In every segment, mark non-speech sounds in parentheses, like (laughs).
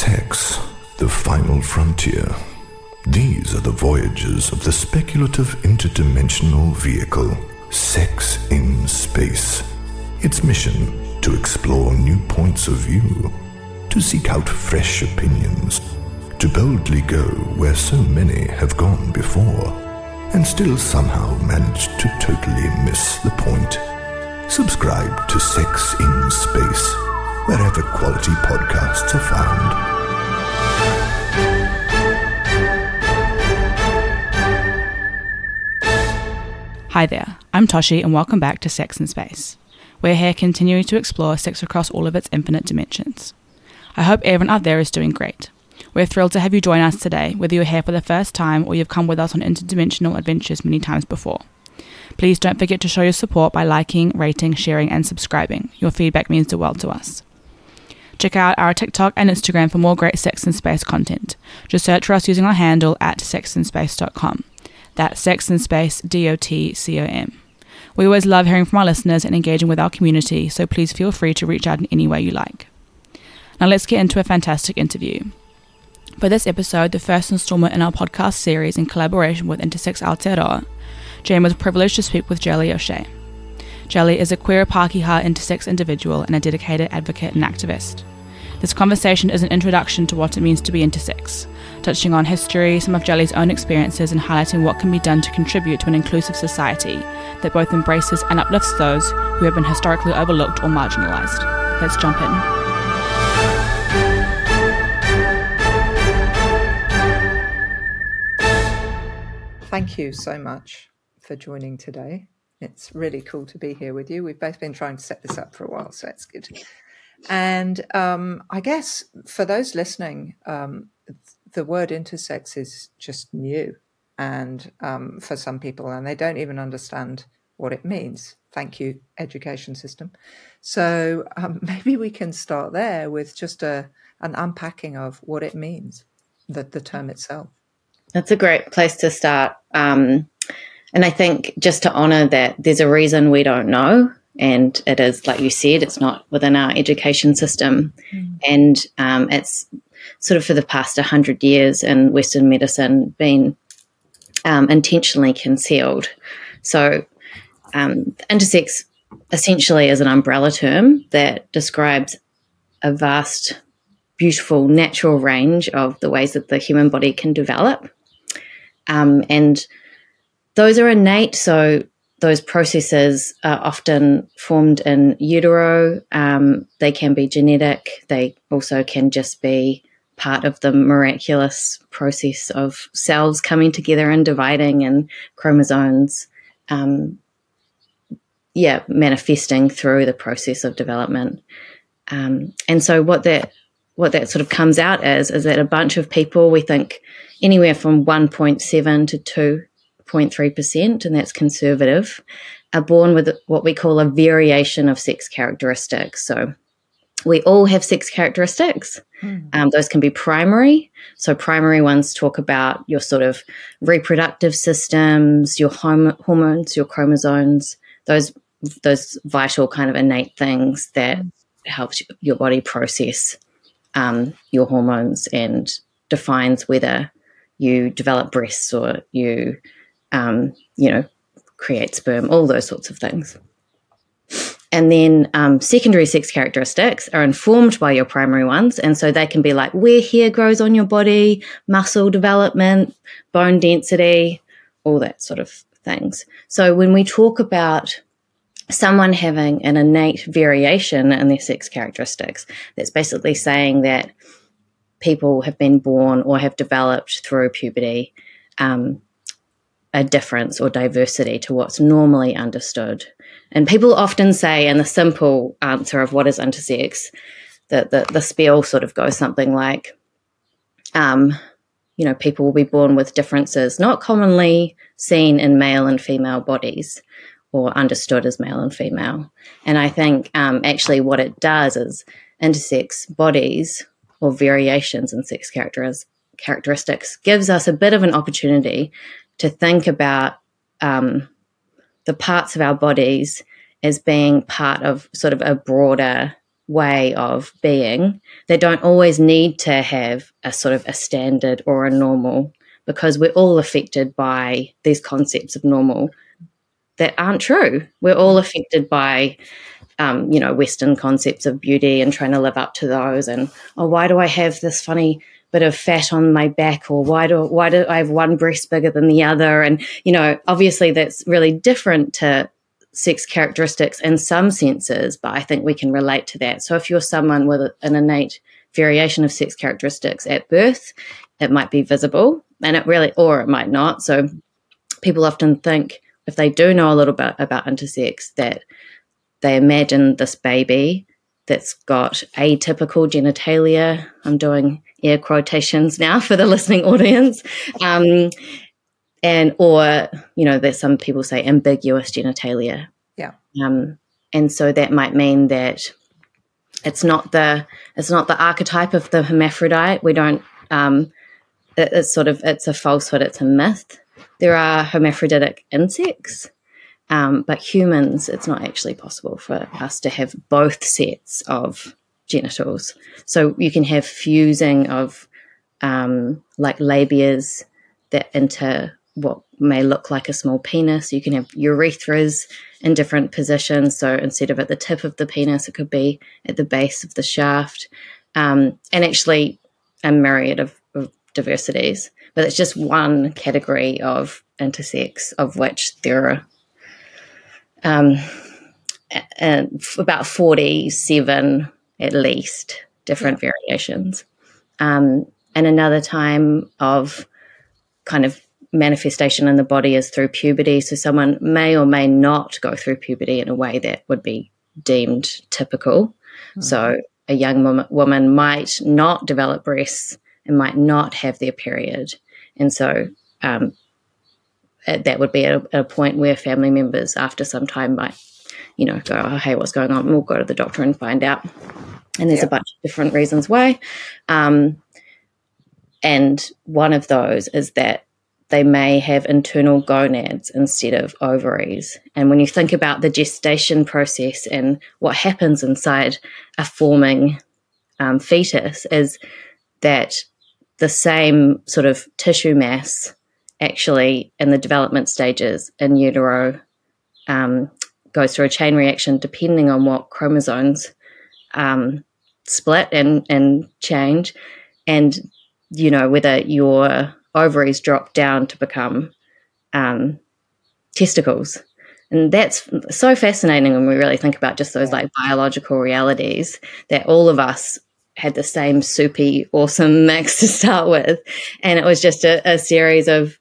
Sex, the final frontier. These are the voyages of the speculative interdimensional vehicle, Sex in Space. Its mission to explore new points of view, to seek out fresh opinions, to boldly go where so many have gone before, and still somehow manage to totally miss the point. Subscribe to Sex in Space, wherever quality podcasts are found. Hi there, I'm Toshi, and welcome back to Sex in Space. We're here continuing to explore sex across all of its infinite dimensions. I hope everyone out there is doing great. We're thrilled to have you join us today, whether you're here for the first time or you've come with us on interdimensional adventures many times before. Please don't forget to show your support by liking, rating, sharing, and subscribing. Your feedback means the world to us. Check out our TikTok and Instagram for more great Sex in Space content. Just search for us using our handle at sexinspace.com. That's Sex in Space, D O T C O M. We always love hearing from our listeners and engaging with our community, so please feel free to reach out in any way you like. Now let's get into a fantastic interview. For this episode, the first installment in our podcast series in collaboration with Intersex Aotearoa, Jane was privileged to speak with Jelly O'Shea. Jelly is a queer Pākehā intersex individual and a dedicated advocate and activist. This conversation is an introduction to what it means to be intersex, touching on history, some of Jelly's own experiences, and highlighting what can be done to contribute to an inclusive society that both embraces and uplifts those who have been historically overlooked or marginalised. Let's jump in. Thank you so much for joining today. It's really cool to be here with you. We've both been trying to set this up for a while, so it's good. And um, I guess for those listening, um, the word intersex is just new, and um, for some people, and they don't even understand what it means. Thank you, education system. So um, (laughs) maybe we can start there with just a an unpacking of what it means, the, the term itself. That's a great place to start. Um, and I think just to honor that there's a reason we don't know and it is like you said it's not within our education system mm. and um, it's sort of for the past 100 years in western medicine been um, intentionally concealed so um, intersex essentially is an umbrella term that describes a vast beautiful natural range of the ways that the human body can develop um, and those are innate so those processes are often formed in utero. Um, they can be genetic. They also can just be part of the miraculous process of cells coming together and dividing and chromosomes, um, yeah, manifesting through the process of development. Um, and so what that what that sort of comes out as is that a bunch of people we think anywhere from 1.7 to 2 0.3%, and that's conservative, are born with what we call a variation of sex characteristics. So we all have sex characteristics. Mm. Um, those can be primary. So, primary ones talk about your sort of reproductive systems, your hom- hormones, your chromosomes, those those vital kind of innate things that mm. helps your body process um, your hormones and defines whether you develop breasts or you um, you know, create sperm, all those sorts of things. And then um, secondary sex characteristics are informed by your primary ones. And so they can be like where hair grows on your body, muscle development, bone density, all that sort of things. So when we talk about someone having an innate variation in their sex characteristics, that's basically saying that people have been born or have developed through puberty um, a difference or diversity to what's normally understood. And people often say, and the simple answer of what is intersex, that the, the spiel sort of goes something like, um, you know, people will be born with differences not commonly seen in male and female bodies or understood as male and female. And I think um, actually what it does is intersex bodies or variations in sex characteristics gives us a bit of an opportunity to think about um, the parts of our bodies as being part of sort of a broader way of being, they don't always need to have a sort of a standard or a normal because we're all affected by these concepts of normal that aren't true. We're all affected by, um, you know, Western concepts of beauty and trying to live up to those. And oh, why do I have this funny bit of fat on my back, or why do why do I have one breast bigger than the other? And you know, obviously that's really different to sex characteristics in some senses, but I think we can relate to that. So if you're someone with an innate variation of sex characteristics at birth, it might be visible and it really, or it might not. So people often think if they do know a little bit about intersex that they imagine this baby that's got atypical genitalia. I'm doing air quotations now for the listening audience. Um, and or you know there's some people say ambiguous genitalia. Yeah. Um, and so that might mean that it's not the it's not the archetype of the hermaphrodite. We don't um, it, it's sort of it's a falsehood it's a myth. There are hermaphroditic insects um, but humans it's not actually possible for us to have both sets of genitals so you can have fusing of um, like labias that into what may look like a small penis. You can have urethras in different positions. So instead of at the tip of the penis, it could be at the base of the shaft. Um, and actually, a myriad of, of, diversities. But it's just one category of intersex, of which there are um, about 47 at least different yeah. variations. Um, and another time of kind of manifestation in the body is through puberty. So someone may or may not go through puberty in a way that would be deemed typical. Mm-hmm. So a young woman, woman might not develop breasts and might not have their period. And so um, that would be at a, a, point where family members, after some time, might, you know, go, oh, hey, what's going on? we'll go to the doctor and find out. And there's yeah. a bunch of different reasons why. Um, and one of those is that they may have internal gonads instead of ovaries. And when you think about the gestation process and what happens inside a forming um, fetus, is that the same sort of tissue mass actually in the development stages in utero um, goes through a chain reaction depending on what chromosomes um, split and, and change. And, you know, whether your ovaries drop down to become um, testicles. And that's so fascinating when we really think about just those like biological realities that all of us had the same soupy, awesome (laughs) mix to start with. And it was just a, a series of,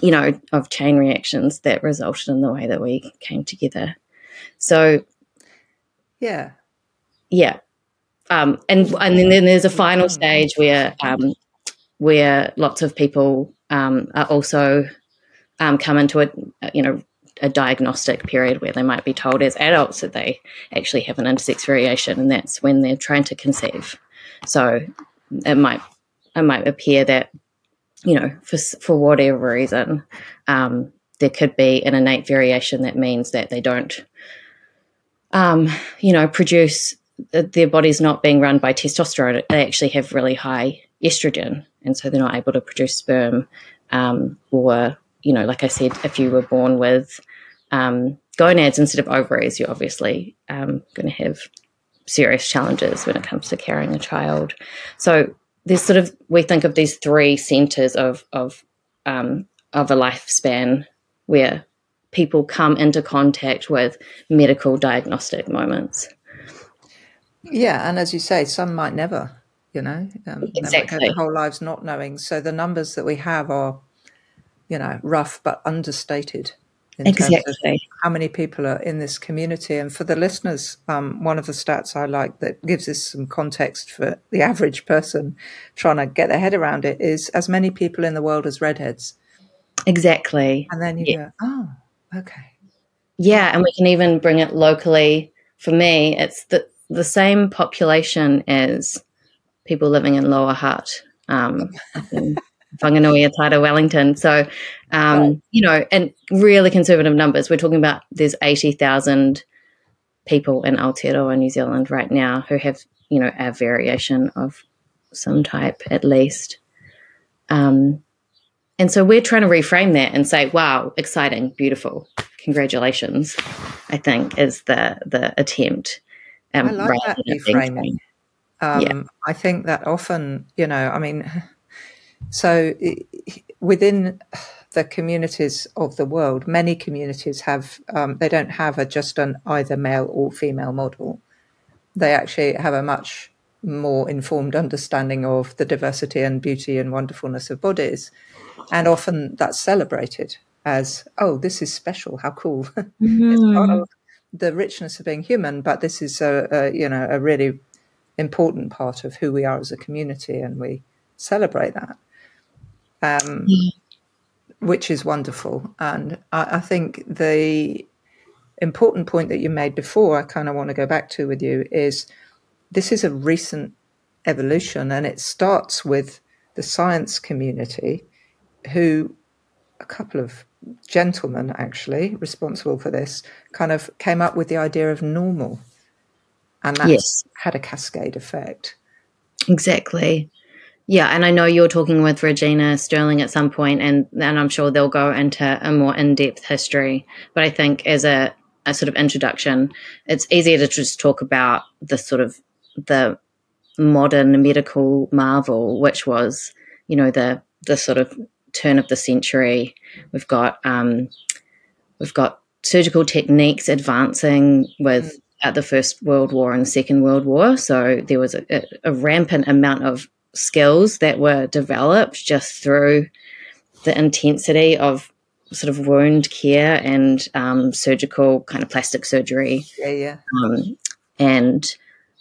you know, of chain reactions that resulted in the way that we came together. So, yeah. Yeah. Um, and and then there's a final stage where um, where lots of people um, are also um, come into a you know a diagnostic period where they might be told as adults that they actually have an intersex variation, and that's when they're trying to conceive. So it might it might appear that you know for for whatever reason um, there could be an innate variation that means that they don't um, you know produce their body's not being run by testosterone. They actually have really high estrogen, and so they're not able to produce sperm. Um, or, you know, like I said, if you were born with um, gonads instead of ovaries, you're obviously um, going to have serious challenges when it comes to carrying a child. So there's sort of we think of these three centers of of um, of a lifespan where people come into contact with medical diagnostic moments. Yeah, and as you say, some might never you know, um, exactly. their whole lives not knowing. So the numbers that we have are, you know, rough but understated. In exactly. how many people are in this community? And for the listeners, um, one of the stats I like that gives us some context for the average person trying to get their head around it is as many people in the world as redheads. Exactly. And then you yeah. go, oh, okay. Yeah, and we can even bring it locally. For me, it's the the same population as people living in Lower Hutt, um, in (laughs) Whanganui-a-Tara, Wellington. So, um, right. you know, and really conservative numbers. We're talking about there's 80,000 people in Aotearoa, New Zealand, right now who have, you know, a variation of some type at least. Um, and so we're trying to reframe that and say, wow, exciting, beautiful, congratulations, I think is the the attempt. Um, I like that reframing. Um, yeah. I think that often, you know, I mean, (sighs) so within the communities of the world, many communities have, um, they don't have a, just an either male or female model. They actually have a much more informed understanding of the diversity and beauty and wonderfulness of bodies. And often that's celebrated as, oh, this is special. How cool. Mm-hmm. (laughs) it's part of the richness of being human, but this is a, a, you know, a really important part of who we are as a community. And we celebrate that. Um, yeah which is wonderful. And I, I, think the important point that you made before, I kind of want to go back to with you, is this is a recent evolution and it starts with the science community, who a couple of gentlemen actually responsible for this kind of came up with the idea of normal. And that's yes. had a cascade effect. Exactly. Yeah, and I know you're talking with Regina Sterling at some point, and and I'm sure they'll go into a more in depth history. But I think as a a sort of introduction, it's easier to just talk about the sort of the modern medical marvel, which was you know the the sort of turn of the century. We've got um, we've got surgical techniques advancing with at the First World War and the Second World War. So there was a, a, a rampant amount of skills that were developed just through the intensity of sort of wound care and um, surgical kind of plastic surgery. Yeah, yeah. Um, and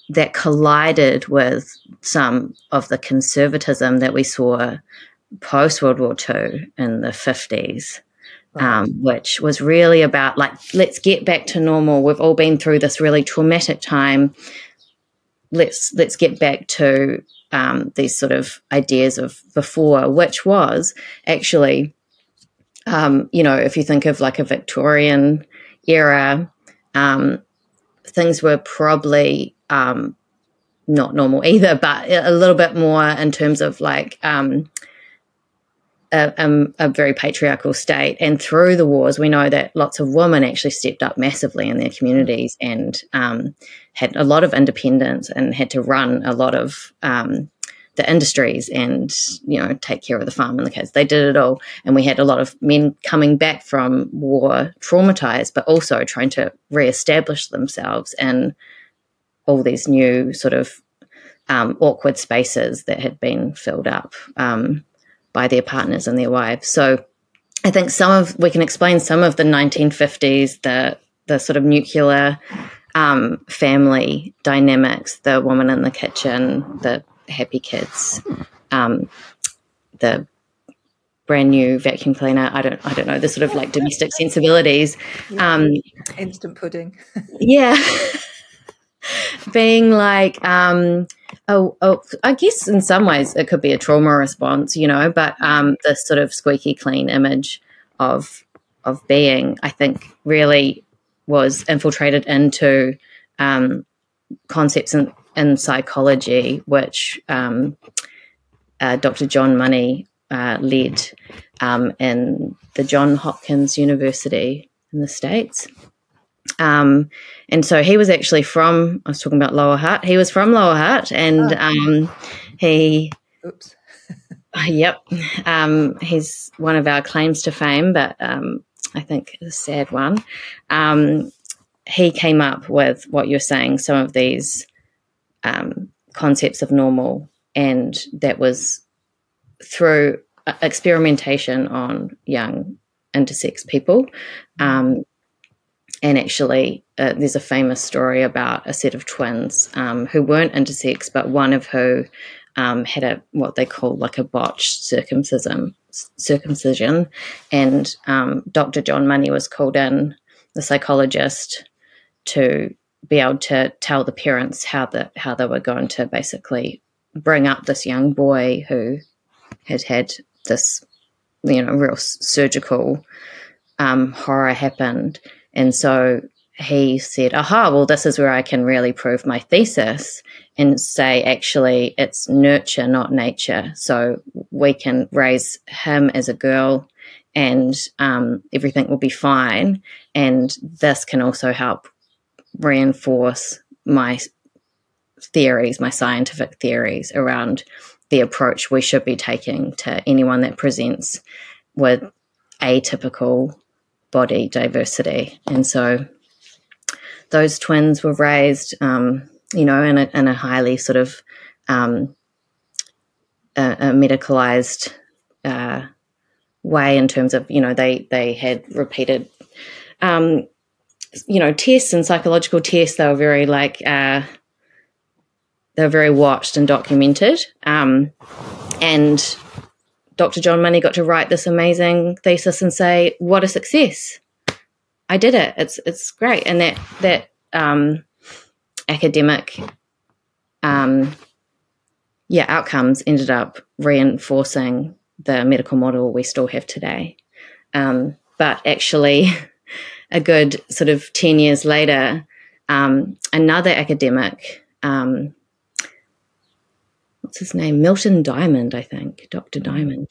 that collided with some of the conservatism that we saw post World War II in the 50s. Um, which was really about like let's get back to normal. We've all been through this really traumatic time. Let's let's get back to um, these sort of ideas of before, which was actually, um, you know, if you think of like a Victorian era, um, things were probably um, not normal either, but a little bit more in terms of like um, a, a, a, very patriarchal state. And through the wars, we know that lots of women actually stepped up massively in their communities and um, had a lot of independence and had to run a lot of um, the industries and you know take care of the farm and the kids. They did it all, and we had a lot of men coming back from war traumatized, but also trying to reestablish themselves in all these new sort of um, awkward spaces that had been filled up um, by their partners and their wives. So I think some of we can explain some of the 1950s, the the sort of nuclear um, family dynamics, the woman in the kitchen, the happy kids, um, the brand new vacuum cleaner. I don't, I don't know the sort of like domestic (laughs) sensibilities. Um, Instant pudding. (laughs) yeah, (laughs) being like, um, oh, oh, I guess in some ways it could be a trauma response, you know, but um, the sort of squeaky clean image of of being, I think, really was infiltrated into um, concepts in, in psychology, which um, uh, Dr. John Money uh, led um, in the John Hopkins University in the States. Um, and so he was actually from, I was talking about Lower Hutt, he was from Lower Hutt and oh. um, he. Oops. (laughs) yep. Um, he's one of our claims to fame, but um, I think a sad one. Um, he came up with what you're saying, some of these um, concepts of normal, and that was through uh, experimentation on young intersex people. Um, and actually, uh, there's a famous story about a set of twins um, who weren't intersex, but one of who um, had a what they call like a botched circumcision. Circumcision, and um, Dr. John Money was called in, the psychologist, to be able to tell the parents how the how they were going to basically bring up this young boy who had had this you know real surgical um, horror happened and so he said, aha, well, this is where I can really prove my thesis and say, actually, it's nurture, not nature. So we can raise him as a girl and um, everything will be fine. And this can also help reinforce my theories, my scientific theories around the approach we should be taking to anyone that presents with atypical body diversity. And so those twins were raised, um, you know, in a, in a, highly sort of um, a, a medicalized uh, way in terms of, you know, they they had repeated, um, you know, tests and psychological tests. They were very like uh, they were very watched and documented, um, and Dr. John Money got to write this amazing thesis and say, "What a success! I did it. It's it's great." And that that um, academic, um, yeah, outcomes ended up reinforcing the medical model we still have today. Um, but actually, (laughs) a good sort of ten years later, um, another academic um, what's his name? Milton Diamond, I think, Dr. Mm. Diamond.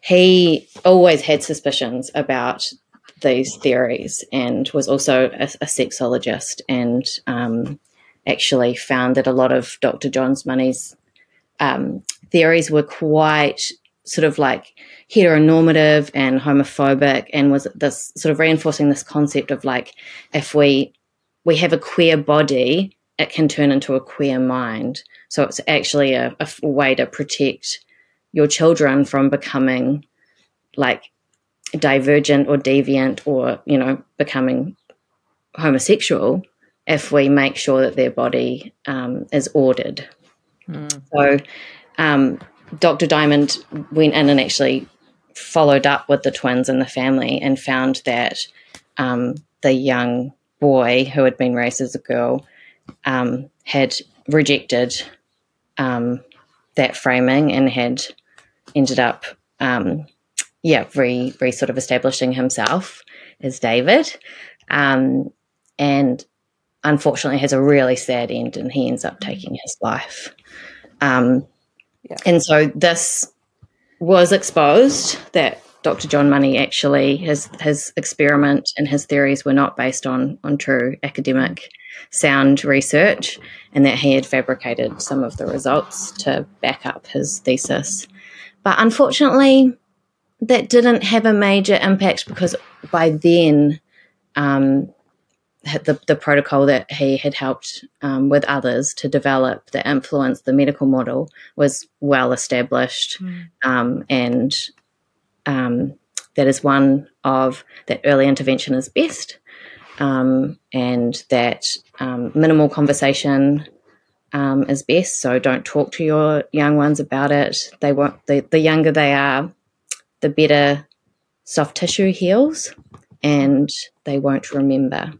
He always had suspicions about these theories and was also a, a sexologist and um, actually found that a lot of Dr. John's Money's um, theories were quite sort of like heteronormative and homophobic and was this sort of reinforcing this concept of like if we we have a queer body it can turn into a queer mind so it's actually a, a way to protect your children from becoming like divergent or deviant or, you know, becoming homosexual if we make sure that their body um, is ordered. Mm. So um, Dr. Diamond went in and actually followed up with the twins and the family and found that um, the young boy who had been raised as a girl um, had rejected um, that framing and had ended up, um, yeah, re, re sort of establishing himself as David. Um, and unfortunately has a really sad end and he ends up taking his life. Um, yeah. And so this was exposed that Dr. John Money actually his his experiment and his theories were not based on on true academic sound research and that he had fabricated some of the results to back up his thesis. But unfortunately, that didn't have a major impact because by then, um, the, the protocol that he had helped um, with others to develop that influenced the medical model was well established mm. um, and um, that is one of that early intervention is best um, and that um, minimal conversation um, is best. So don't talk to your young ones about it. They won't. The, the younger they are, the better soft tissue heals, and they won't remember.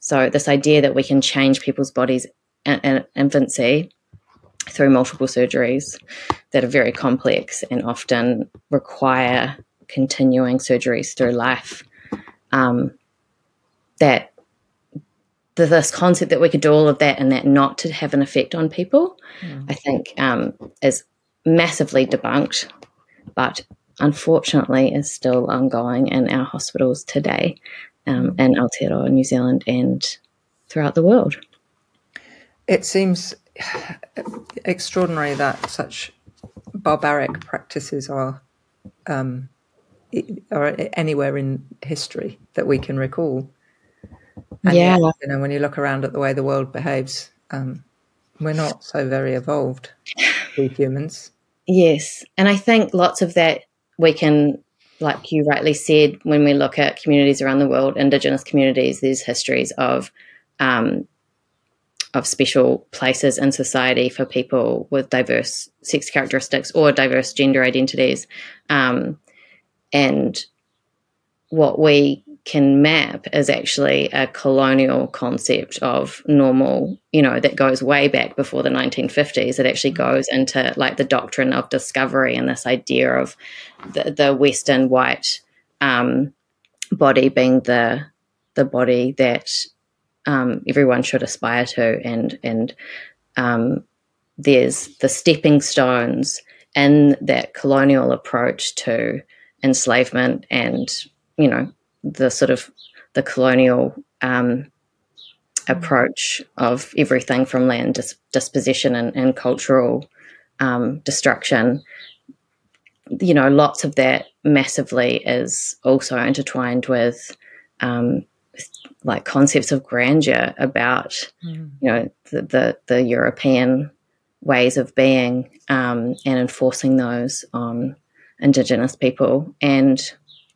So this idea that we can change people's bodies in, in infancy through multiple surgeries that are very complex and often require continuing surgeries through life. Um, that the, this concept that we could do all of that and that not to have an effect on people, mm. I think um, is massively debunked, but unfortunately is still ongoing in our hospitals today um, in Aotearoa, New Zealand, and throughout the world. It seems extraordinary that such barbaric practices are um, are anywhere in history that we can recall. And yeah. Yet, you know, when you look around at the way the world behaves, um, we're not so very evolved, (sighs) we humans. Yes. And I think lots of that we can, like you rightly said, when we look at communities around the world, Indigenous communities, there's histories of um, of special places in society for people with diverse sex characteristics or diverse gender identities. Um, and what we can map is actually a colonial concept of normal, you know, that goes way back before the 1950s. It actually goes into like the doctrine of discovery and this idea of the, the Western white um, body being the the body that um, everyone should aspire to, and and um, there's the stepping stones in that colonial approach to enslavement and you know the sort of the colonial um, approach of everything from land dis- disposition and, and cultural um, destruction. You know, lots of that massively is also intertwined with um, like concepts of grandeur about mm. you know the, the, the European ways of being um, and enforcing those on Indigenous people and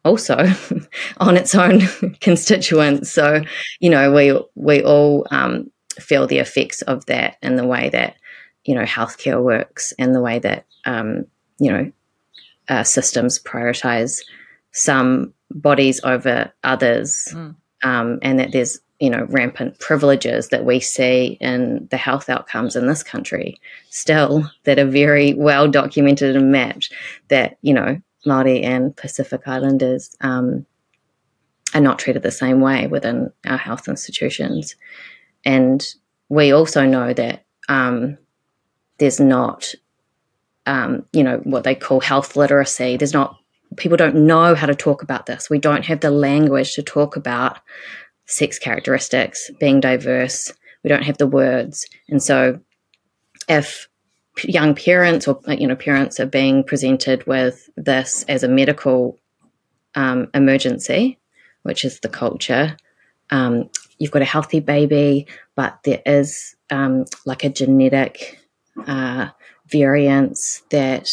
also (laughs) on its own (laughs) constituents. So you know we we all um, feel the effects of that in the way that you know healthcare works and the way that um, you know uh, systems prioritize some bodies over others, mm. um, and that there's you know rampant privileges that we see in the health outcomes in this country still that are very well documented and mapped that you know Maori and Pacific Islanders um, are not treated the same way within our health institutions, and we also know that um, there's not um, you know what they call health literacy. There's not people don't know how to talk about this. We don't have the language to talk about sex characteristics, being diverse. We don't have the words. And so if young parents or you know parents are being presented with this as a medical um, emergency, which is the culture, um, you've got a healthy baby, but there is um, like a genetic uh, variance that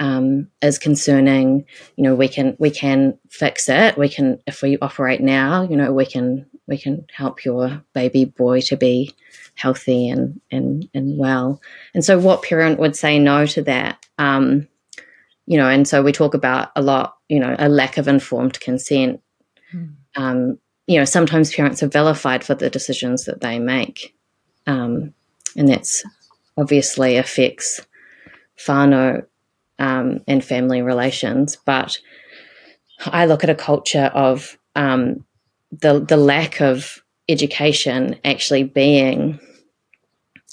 um, is concerning. You know, we can we can fix it. We can if we operate now. You know, we can we can help your baby boy to be healthy and and and well. And so, what parent would say no to that? Um, you know, and so we talk about a lot. You know, a lack of informed consent. Hmm. Um, you know, sometimes parents are vilified for the decisions that they make, um, and that's obviously affects whānau um, and family relations. But I look at a culture of um, the the lack of education actually being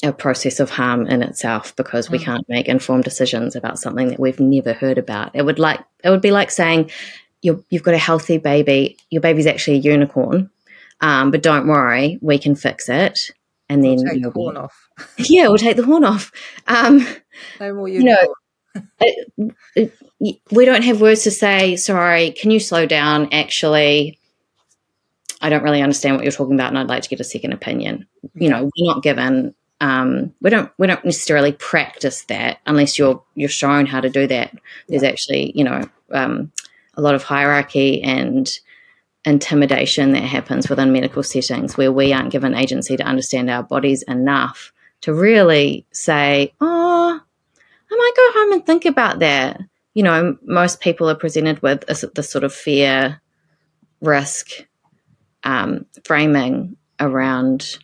a process of harm in itself because mm. we can't make informed decisions about something that we've never heard about. It would like it would be like saying you have got a healthy baby, your baby's actually a unicorn, um, but don't worry, we can fix it. And then we'll take the horn off. (laughs) yeah, we'll take the horn off. Um, no more unicorn. You know, it, it, we don't have words to say, sorry, can you slow down? Actually, I don't really understand what you're talking about and I'd like to get a second opinion. You know, we're not given um, we don't we don't necessarily practice that unless you're you're shown how to do that. There's yeah. actually, you know, um, a lot of hierarchy and intimidation that happens within medical settings where we aren't given agency to understand our bodies enough to really say, oh, I might go home and think about that. You know, most people are presented with the sort of fear, risk um, framing around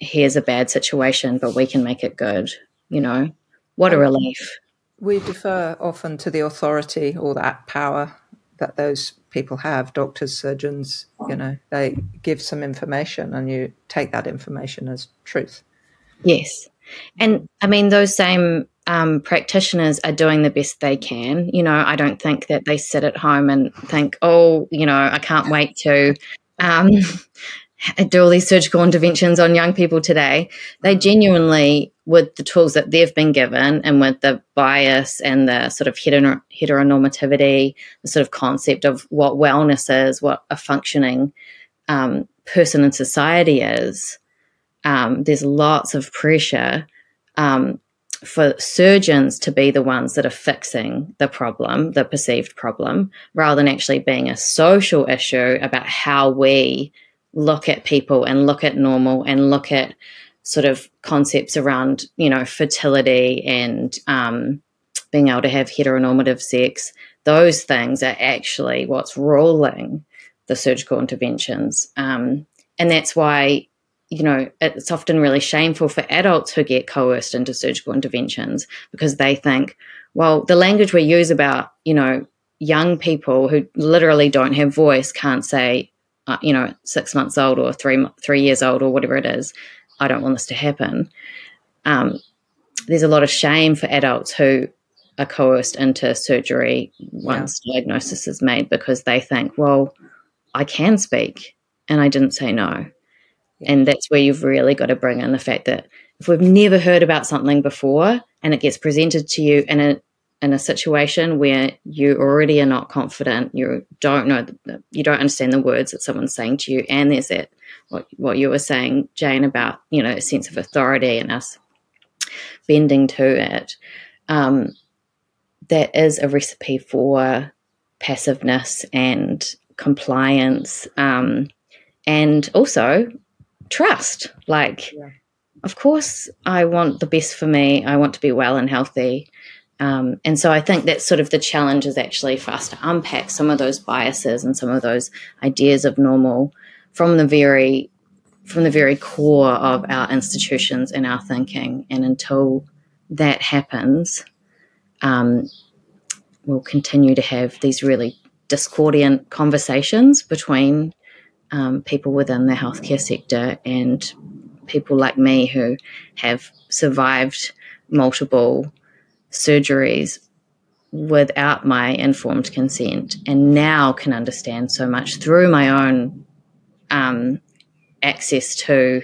here's a bad situation, but we can make it good. You know, what a relief. We defer often to the authority or that power that those people have doctors, surgeons, you know, they give some information and you take that information as truth. Yes. And I mean, those same um, practitioners are doing the best they can. You know, I don't think that they sit at home and think, oh, you know, I can't wait to um, (laughs) do all these surgical interventions on young people today. They genuinely, with the tools that they've been given and with the bias and the sort of heteronormativity, the sort of concept of what wellness is, what a functioning um, person in society is, um, there's lots of pressure um, for surgeons to be the ones that are fixing the problem, the perceived problem, rather than actually being a social issue about how we look at people and look at normal and look at sort of concepts around, you know, fertility and um, being able to have heteronormative sex. Those things are actually what's ruling the surgical interventions. Um, and that's why you know, it's often really shameful for adults who get coerced into surgical interventions because they think, well, the language we use about, you know, young people who literally don't have voice can't say, uh, you know, six months old or three three years old or whatever it is. I don't want this to happen. Um, there's a lot of shame for adults who are coerced into surgery once yeah. diagnosis is made because they think, well, I can speak and I didn't say no. And that's where you've really got to bring in the fact that if we've never heard about something before and it gets presented to you in a in a situation where you already are not confident, you don't know, you don't understand the words that someone's saying to you, and there's that what what you were saying, Jane, about you know a sense of authority and us bending to it. Um, that is a recipe for passiveness and compliance, um, and also trust. Like, yeah. of course, I want the best for me. I want to be well and healthy. Um, and so I think that's sort of the challenge is actually for us to unpack some of those biases and some of those ideas of normal from the very from the very core of our institutions and our thinking. And until that happens, um, we'll continue to have these really discordant conversations between um, people within the healthcare sector and people like me who have survived multiple surgeries without my informed consent and now can understand so much through my own um, access to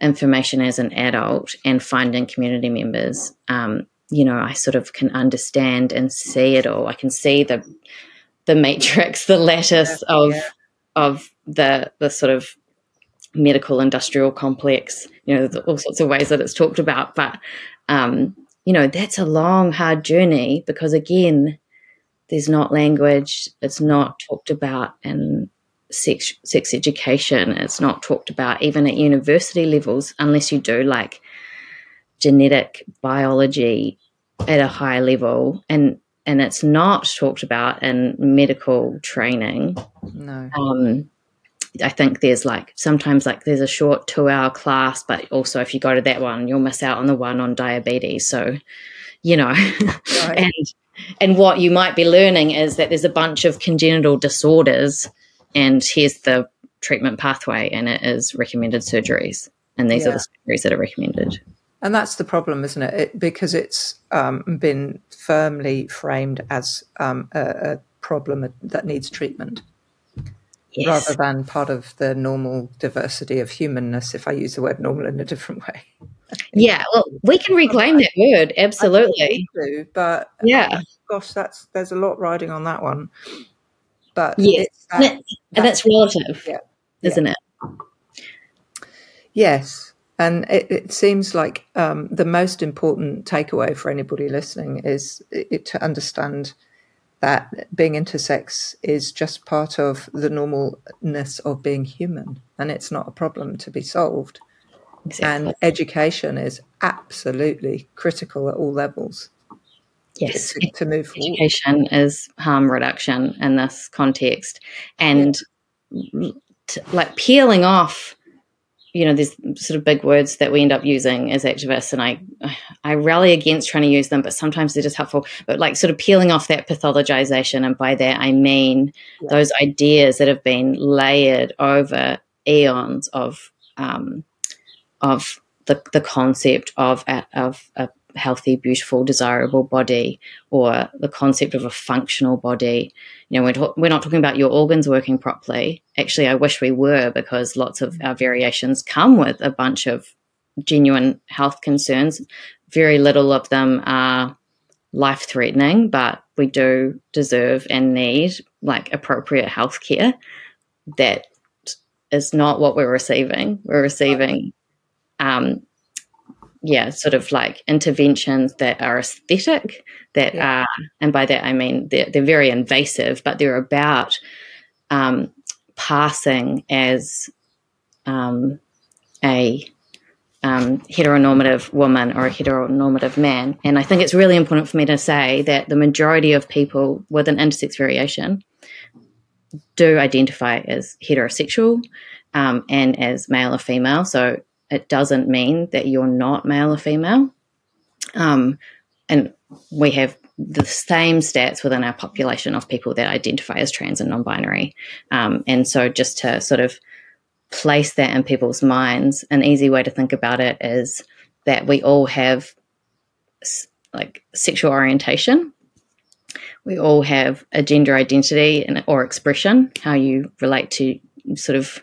information as an adult and finding community members um, you know i sort of can understand and see it all i can see the the matrix the lattice yeah, of yeah. Of the the sort of medical industrial complex you know all sorts of ways that it's talked about but um, you know, that's a long, hard journey because, again, there's not language, it's not talked about in sex, sex education, it's not talked about even at university levels, unless you do like genetic biology at a high level. And and it's not talked about in medical training. No. Um, I think there's like sometimes like there's a short two hour class, but also if you go to that one, you'll miss out on the one on diabetes. So, you know, right. (laughs) and and what you might be learning is that there's a bunch of congenital disorders, and here's the treatment pathway, and it is recommended surgeries, and these yeah. are the surgeries that are recommended. And that's the problem, isn't it? it because it's um, been firmly framed as um, a, a problem that needs treatment yes. rather than part of the normal diversity of humanness, if I use the word normal in a different way. yeah, well, we can reclaim that word, absolutely. Do, but yeah, gosh, that's there's a lot riding on that one. But yes, that, and, and that's relative, yeah, isn't yeah. it? Yes, and it, it seems like um, the most important takeaway for anybody listening is it, to understand that being intersex is just part of the normalness of being human and it's not a problem to be solved. Exactly. And education is absolutely critical at all levels. Yes, to, to move forward. Education is harm reduction in this context. And yeah. like peeling off you know, there's sort of big words that we end up using as activists, and I, I rally against trying to use them, but sometimes they're just helpful. But like sort of peeling off that pathologization, and by that I mean yeah. those ideas that have been layered over eons of, um, of the the concept of a, of a healthy, beautiful, desirable body, or the concept of a functional body. You know, we're, ta- we're not talking about your organs working properly. Actually, I wish we were because lots of our variations come with a bunch of genuine health concerns. Very little of them are life threatening, but we do deserve and need like appropriate health care that is not what we're receiving. We're receiving um, yeah, sort of like interventions that are aesthetic, that yeah. are, and by that I mean they're, they're very invasive, but they're about um, passing as um, a um, heteronormative woman or a heteronormative man. And I think it's really important for me to say that the majority of people with an intersex variation do identify as heterosexual um, and as male or female. So it doesn't mean that you're not male or female. Um, and we have the same stats within our population of people that identify as trans and non-binary, um, and so just to sort of place that in people's minds, an easy way to think about it is that we all have like sexual orientation. We all have a gender identity and or expression, how you relate to sort of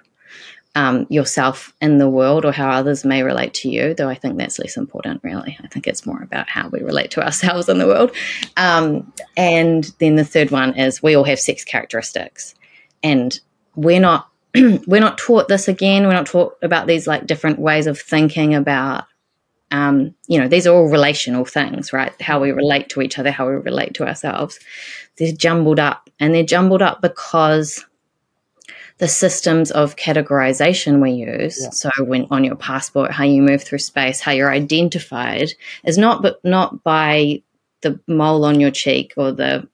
um, yourself in the world or how others may relate to you, though I think that's less important, really. I think it's more about how we relate to (laughs) ourselves in the world. Um, and then the third one is we all have sex characteristics. And we're not (clears throat) we're not taught this again. We're not taught about these like different ways of thinking about um, you know, these are all relational things, right? How we relate to each other, how we relate to ourselves. They're jumbled up and they're jumbled up because the systems of categorization we use. Yeah. So when on your passport, how you move through space, how you're identified is not but not by the mole on your cheek or the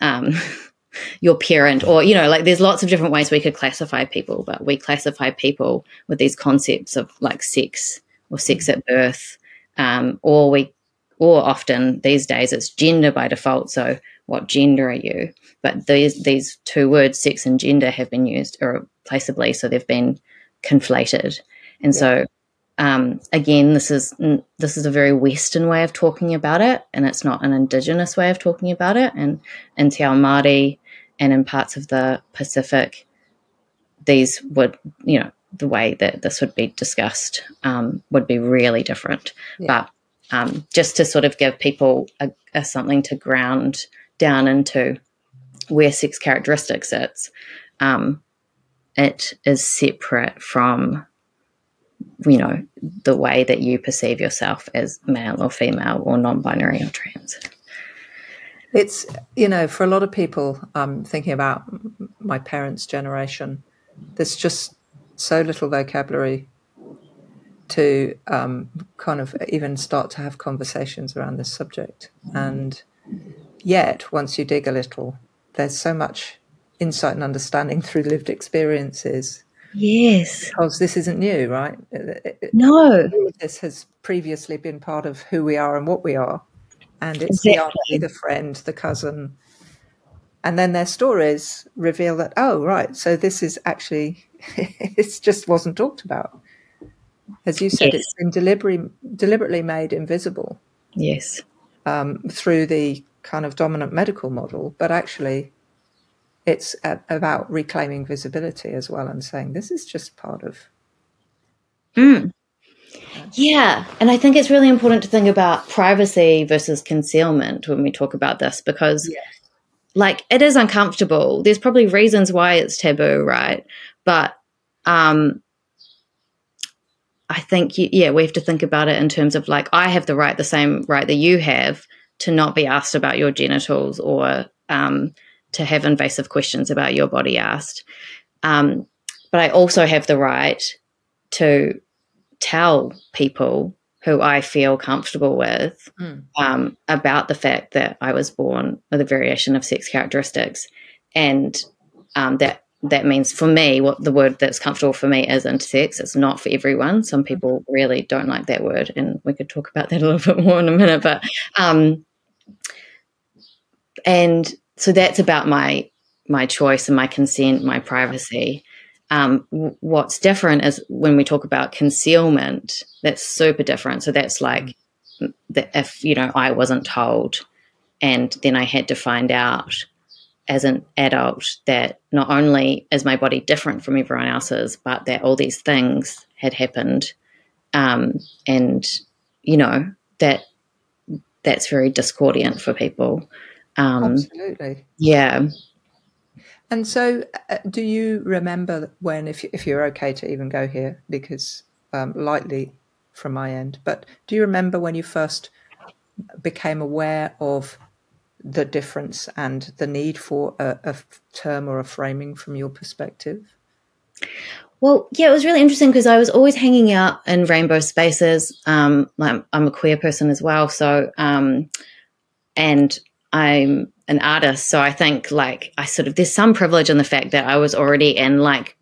um, (laughs) your parent or you know like there's lots of different ways we could classify people but we classify people with these concepts of like sex or sex at birth um, or we or often these days it's gender by default so what gender are you? But these these two words, sex and gender, have been used irreplaceably, so they've been conflated. And yeah. so, um, again, this is this is a very Western way of talking about it, and it's not an Indigenous way of talking about it. And in Te Ao Māori and in parts of the Pacific, these would, you know, the way that this would be discussed um, would be really different. Yeah. But um, just to sort of give people a, a something to ground down into where sex characteristic sits, um, it is separate from, you know, the way that you perceive yourself as male or female or non-binary or trans. It's you know, for a lot of people, um, thinking about my parents' generation. There's just so little vocabulary to um, kind of even start to have conversations around this subject, and Yet, once you dig a little, there's so much insight and understanding (laughs) through lived experiences. Yes. Because this isn't new, right? No. This has previously been part of who we are and what we are. And it's exactly. the auntie, the friend, the cousin. And then their stories reveal that, oh, right, so this is actually, (laughs) it just wasn't talked about. As you said, yes. it's been deliberately, deliberately made invisible. Yes. Um, through the kind of dominant medical model, but actually it's about reclaiming visibility as well and saying this is just part of. Mm. Yeah, and I think it's really important to think about privacy versus concealment when we talk about this because, yes. like, it is uncomfortable. There's probably reasons why it's taboo, right? But um, I think, yeah, we have to think about it in terms of like, I have the right, the same right that you have to not be asked about your genitals or um, to have invasive questions about your body asked. Um, but I also have the right to tell people who I feel comfortable with mm. um, about the fact that I was born with a variation of sex characteristics, and um, that that means for me, what the word that's comfortable for me is intersex. It's not for everyone. Some people really don't like that word, and we could talk about that a little (laughs) bit more in a minute. But um, and so that's about my my choice and my consent, my privacy. Um, what's different is when we talk about concealment. That's super different. So that's like that if you know I wasn't told, and then I had to find out as an adult that not only is my body different from everyone else's, but that all these things had happened, um, and you know that that's very discordant for people. Um, Absolutely. Yeah. And so, uh, do you remember when, if if you're okay to even go here, because um, lightly from my end, but do you remember when you first became aware of the difference and the need for a, a term or a framing from your perspective? Well, yeah, it was really interesting because I was always hanging out in rainbow spaces. Um, I'm, I'm, a queer person as well, so um, and I'm an artist, so I think like I sort of there's some privilege in the fact that I was already in like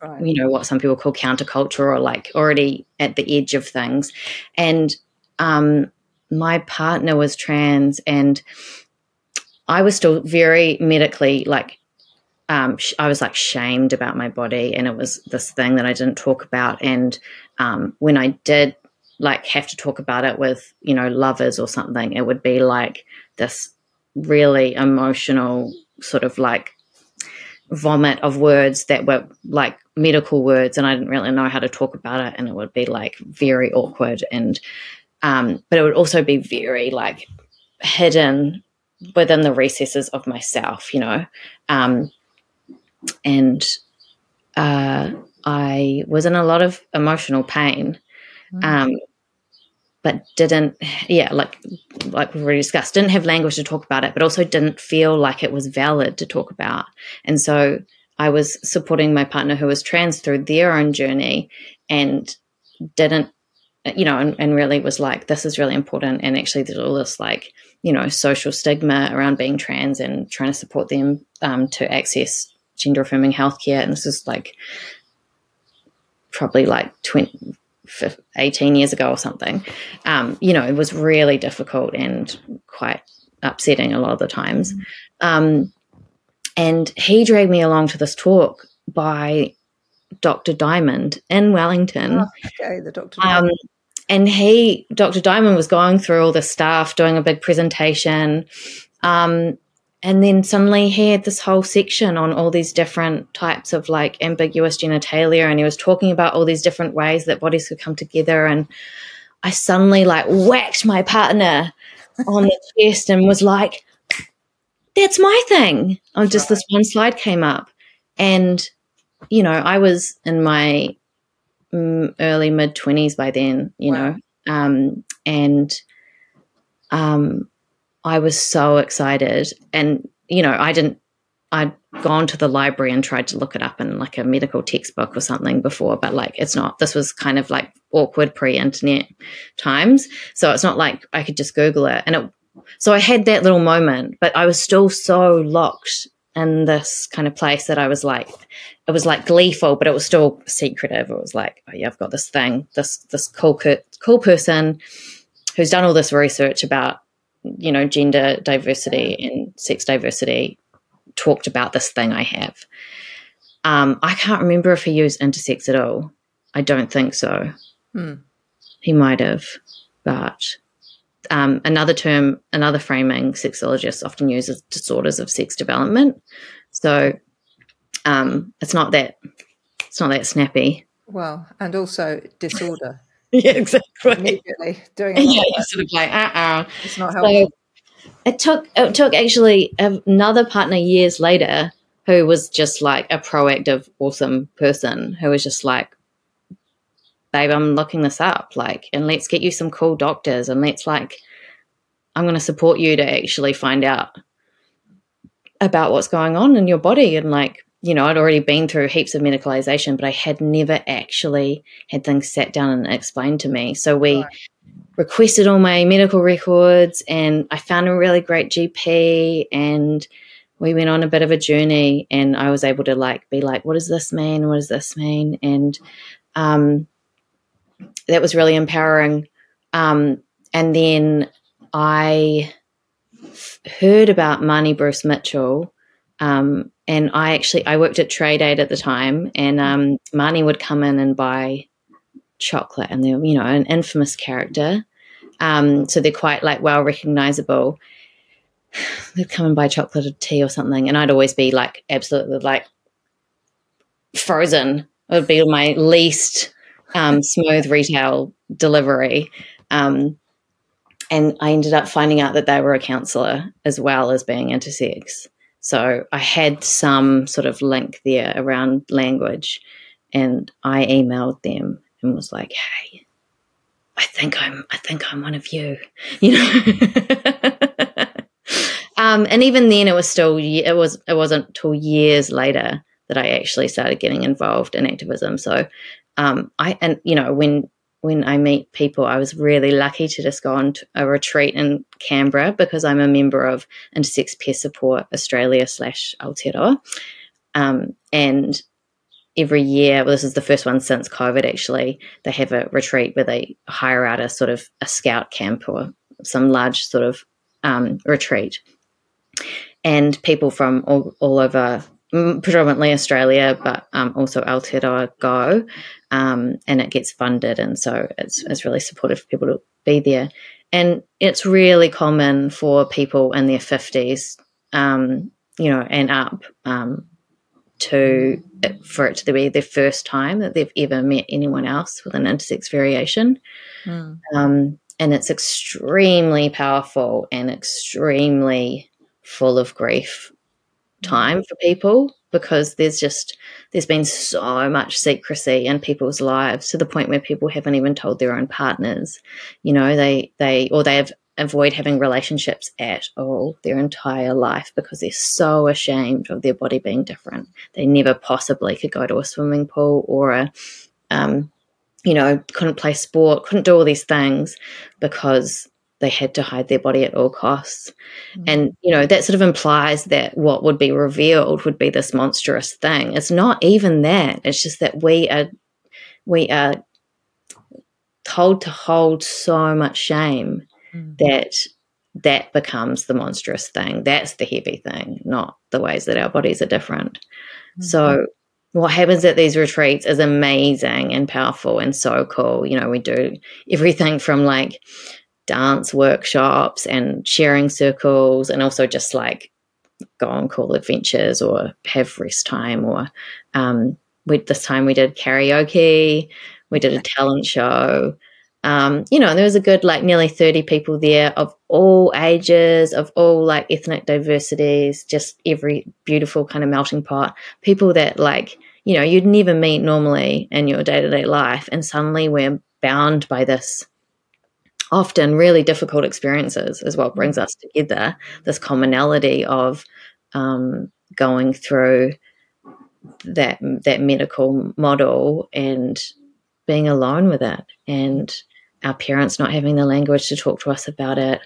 right. you know what some people call counterculture or like already at the edge of things, and um, my partner was trans, and I was still very medically like um, I was like shamed about my body, and it was this thing that I didn't talk about. And um, when I did like have to talk about it with you know lovers or something, it would be like this really emotional sort of like vomit of words that were like medical words, and I didn't really know how to talk about it, and it would be like very awkward and. Um, but it would also be very like hidden within the recesses of myself, you know. Um, and uh, I was in a lot of emotional pain, mm. um, but didn't, yeah, like like we've already discussed, didn't have language to talk about it, but also didn't feel like it was valid to talk about. And so I was supporting my partner who was trans through their own journey, and didn't, you know, and, and really was like, this is really important. And actually, there's all this like, you know, social stigma around being trans and trying to support them um, to access gender affirming healthcare. And this is like probably like 20, 18 years ago or something. Um, you know, it was really difficult and quite upsetting a lot of the times. Mm-hmm. Um, and he dragged me along to this talk by Dr. Diamond in Wellington. Oh, okay, the Dr. Um, and he, Dr. Diamond, was going through all the stuff, doing a big presentation. Um, and then suddenly he had this whole section on all these different types of like ambiguous genitalia and he was talking about all these different ways that bodies could come together and i suddenly like whacked my partner on the (laughs) chest and was like that's my thing. Oh just this one slide came up. And you know i was in my mm, early mid 20s by then you wow. know um, and um, I was so excited. And, you know, I didn't, I'd gone to the library and tried to look it up in like a medical textbook or something before, but like it's not, this was kind of like awkward pre internet times. So it's not like I could just Google it. And it, so I had that little moment, but I was still so locked in this kind of place that I was like, it was like gleeful, but it was still secretive. It was like, oh yeah, I've got this thing, this, this cool, cool person who's done all this research about you know, gender diversity and sex diversity talked about this thing I have. Um, I can't remember if he used intersex at all. I don't think so. Hmm. He might have, but um, another term, another framing sexologists often use is disorders of sex development. So um, it's not that it's not that snappy. Well, and also disorder. (laughs) yeah, exactly. Immediately doing it. Yeah, sort of like, uh uh It's not helpful. So it took, it took actually another partner years later who was just like a proactive, awesome person who was just like, babe, I'm looking this up, like, and let's get you some cool doctors and let's like, I'm going to support you to actually find out about what's going on in your body and like you know, I'd already been through heaps of medicalization, but I had never actually had things sat down and explained to me. So we right. requested all my medical records and I found a really great GP and we went on a bit of a journey and I was able to like be like, what does this mean? What does this mean? And um, that was really empowering. Um, and then I heard about Mani Bruce Mitchell um, and I actually I worked at Trade Aid at the time, and um, Mani would come in and buy chocolate, and they're you know an infamous character, um, so they're quite like well recognizable. (sighs) They'd come and buy chocolate or tea or something, and I'd always be like absolutely like frozen. It would be my least um, smooth retail delivery. Um, and I ended up finding out that they were a counselor as well as being intersex. So I had some sort of link there around language, and I emailed them and was like, "Hey, I think I'm I think I'm one of you," (laughs) you know. um, and even then, it was still it was it wasn't till years later that I actually started getting involved in activism. So um, I and you know when when I meet people, I was really lucky to just go on a retreat in Canberra because I'm a member of Intersex Peer Support Australia slash Aotearoa. Um, and every year, well, this is the first one since COVID actually, they have a retreat where they hire out a sort of a scout camp or some large sort of um, retreat. and people from all, all over, predominantly Australia, but um, also Aotearoa go, um, and it gets funded, and so it's it's really supportive for people to be there. And it's really common for people in their fifties, um, you know, and up um, to for it to be their first time that they've ever met anyone else with an intersex variation. Mm. Um, and it's extremely powerful and extremely full of grief time for people because there's just there's been so much secrecy in people's lives to the point where people haven't even told their own partners you know they they or they have avoid having relationships at all their entire life because they're so ashamed of their body being different. They never possibly could go to a swimming pool or a um, you know couldn't play sport couldn't do all these things because they had to hide their body at all costs. Mm. And, you know, that sort of implies that what would be revealed would be this monstrous thing. It's not even that. It's just that we are we are told to hold so much shame mm. that that becomes the monstrous thing. That's the heavy thing, not the ways that our bodies are different. Mm-hmm. So what happens at these retreats is amazing and powerful and so cool. You know, we do everything from like dance workshops and sharing circles and also just like go on cool adventures or have rest time or um, we, this time we did karaoke we did a talent show. Um, you know there was a good like nearly 30 people there of all ages of all like ethnic diversities just every beautiful kind of melting pot. People that like you know you'd never meet normally in your day-to-day life and suddenly we're bound by this often really difficult experiences is what brings us together. This commonality of um, going through that that medical model and being alone with it, and our parents not having the language to talk to us about it,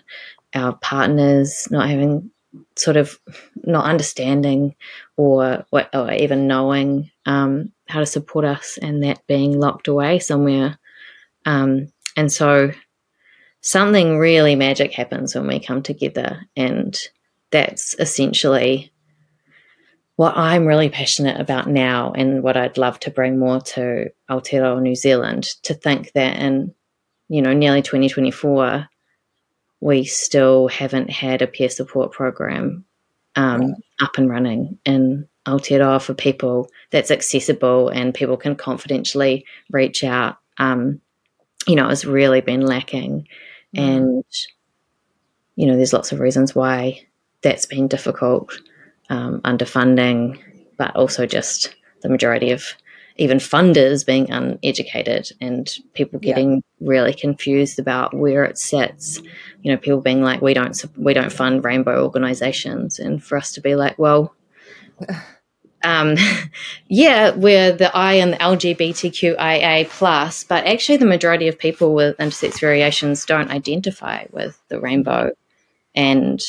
our partners not having sort of not understanding or, or even knowing um, how to support us, and that being locked away somewhere. Um, and so something really magic happens when we come together. And that's essentially what I'm really passionate about now and what I'd love to bring more to Aotearoa New Zealand to think that in, you know, nearly 2024, we still haven't had a peer support program um, right. up and running in Aotearoa for people that's accessible and people can confidentially reach out. Um, you know, has really been lacking. Mm. And, you know, there's lots of reasons why that's been difficult, um, underfunding, but also just the majority of even funders being uneducated and people getting yeah. really confused about where it sits. You know, people being like, "We don't, we don't fund rainbow organisations," and for us to be like, "Well, (laughs) um, (laughs) yeah, we're the I and the LGBTQIA plus, but actually the majority of people with intersex variations don't identify with the rainbow, and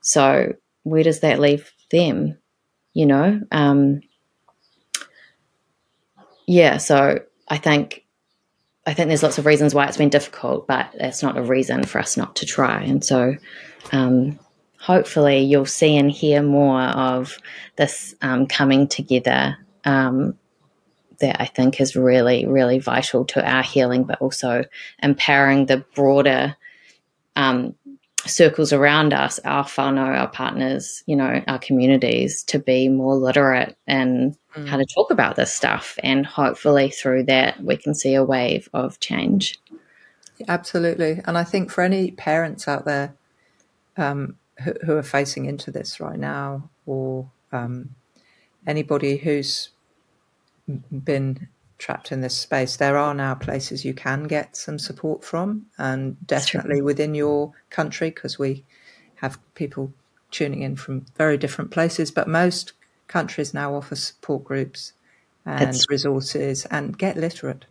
so where does that leave them? You know, um, yeah. So I think I think there's lots of reasons why it's been difficult, but it's not a reason for us not to try. And so, um, hopefully you'll see and hear more of this um, coming together um, that I think is really, really vital to our healing, but also empowering the broader um, circles around us, our whānau, our partners, you know, our communities to be more literate in mm. how to talk about this stuff. And hopefully through that, we can see a wave of change. Absolutely. And I think for any parents out there, um, who, who are facing into this right now, or um, anybody who's been trapped in this space, there are now places you can get some support from, and definitely within your country, because we have people tuning in from very different places, but most countries now offer support groups and That's... resources and get literate.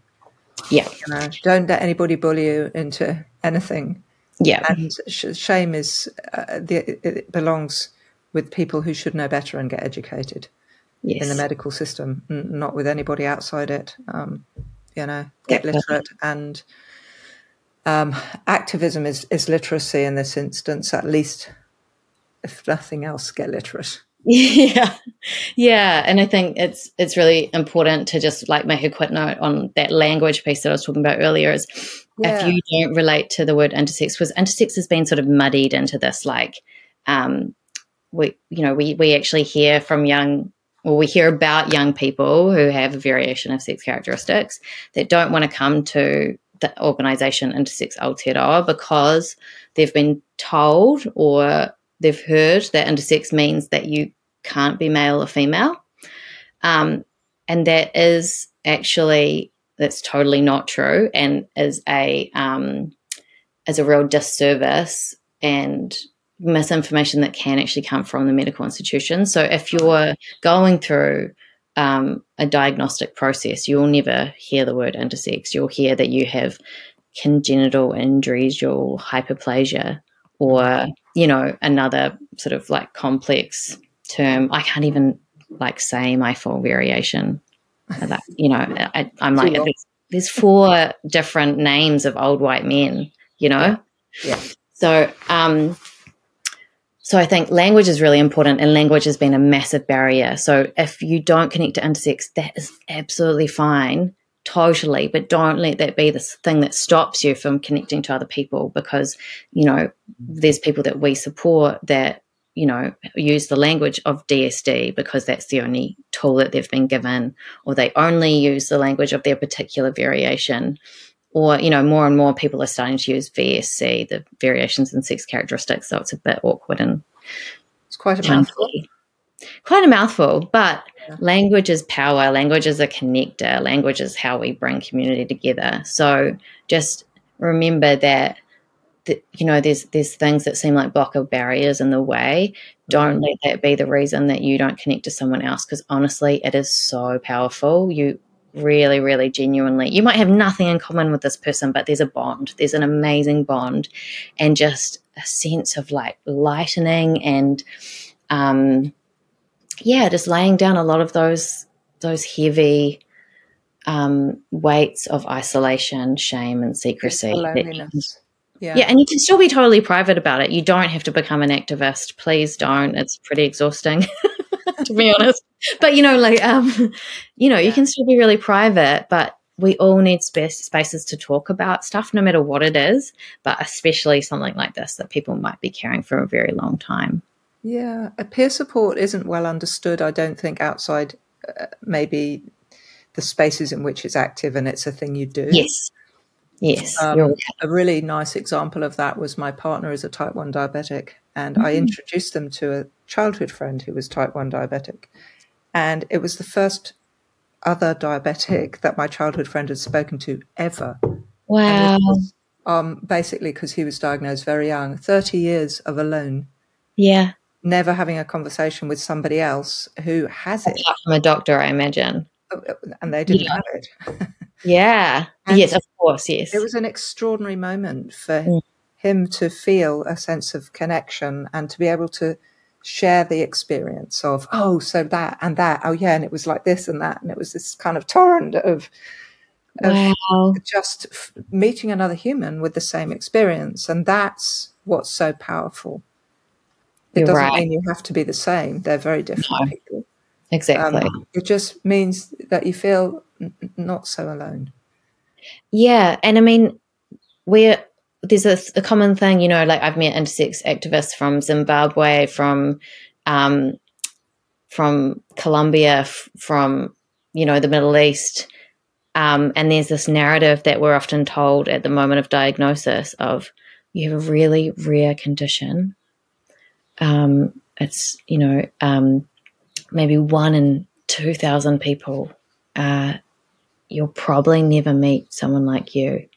Yeah. You know, don't let anybody bully you into anything. Yeah. And sh- shame is, uh, the, it belongs with people who should know better and get educated yes. in the medical system, not with anybody outside it. Um, you know, get yeah. literate and um, activism is, is literacy in this instance, at least if nothing else, get literate. (laughs) Yeah, yeah, and I think it's it's really important to just like make a quick note on that language piece that I was talking about earlier. Is Yeah. if you don't relate to the word intersex, because intersex has been sort of muddied into this like, um, we you know we we actually hear from young. Well, we hear about young people who have a variation of sex characteristics that don't want to come to the organization Intersex Aotearoa because they've been told or they've heard that intersex means that you can't be male or female. Um, and that is actually that's totally not true and is a um, a real disservice and misinformation that can actually come from the medical institution. So if you're going through um, a diagnostic process, you'll never hear the word intersex. You'll hear that you have congenital injuries, your hyperplasia, or you know another sort of like complex term. I can't even like say my full variation. Like, you know, I, I'm like there's, there's four different names of old white men. You know, Yeah. so um, so I think language is really important, and language has been a massive barrier. So if you don't connect to intersex, that is absolutely fine, totally. But don't let that be the thing that stops you from connecting to other people, because you know there's people that we support that you know use the language of DSD because that's the only tool that they've been given, or they only use the language of their particular variation or you know more and more people are starting to use VSC, the variations in sex characteristics. So it's a bit awkward and It's quite a mouthful. Quite a mouthful, but Yeah. language is power. Language is a connector. Language is how we bring community together. So just remember that, that you know there's there's things that seem like blocker barriers in the way. Don't let that be the reason that you don't connect to someone else because honestly, it is so powerful. You really, really genuinely, you might have nothing in common with this person, but there's a bond. There's an amazing bond, and just a sense of like lightening and, um, yeah, just laying down a lot of those those heavy um, weights of isolation, shame, and secrecy. the that you can loneliness. Yeah. yeah, and you can still be totally private about it. You don't have to become an activist. Please don't. It's pretty exhausting, (laughs) to be (laughs) honest. But you know, like, um, you know, you can still be really private, but we all need space, spaces to talk about stuff, no matter what it is. But especially something like this that people might be carrying for a very long time. Yeah, a peer support isn't well understood, I don't think, outside uh, maybe the spaces in which it's active and it's a thing you do. Yes, yes, Um, A really nice example of that was my partner is a type 1 diabetic, and I introduced them to a childhood friend who was type 1 diabetic. And it was the first other diabetic that my childhood friend had spoken to ever. wow. Um, basically, because he was diagnosed very young, 30 years of alone, Yeah, never having a conversation with somebody else who has it. apart from a doctor, I imagine. and they didn't Yeah. have it. (laughs) Yeah, And yes, of course, yes. It was an extraordinary moment for Mm. him to feel a sense of connection and to be able to share the experience of, oh, so that and that, oh, yeah, and it was like this and that. And it was this kind of torrent of, of wow. just f- meeting another human with the same experience. And that's what's so powerful. It You're doesn't right. mean you have to be the same, they're very different No. people. Exactly. Um, it just means that you feel n- not so alone. Yeah, and I mean, we're there's a, a common thing, you know, like I've met intersex activists from Zimbabwe, from um, from Colombia, f- from you know the Middle East, um, and there's this narrative that we're often told at the moment of diagnosis of you have a really rare condition. Um, it's you know um, maybe one in two thousand people. Uh, you'll probably never meet someone like you.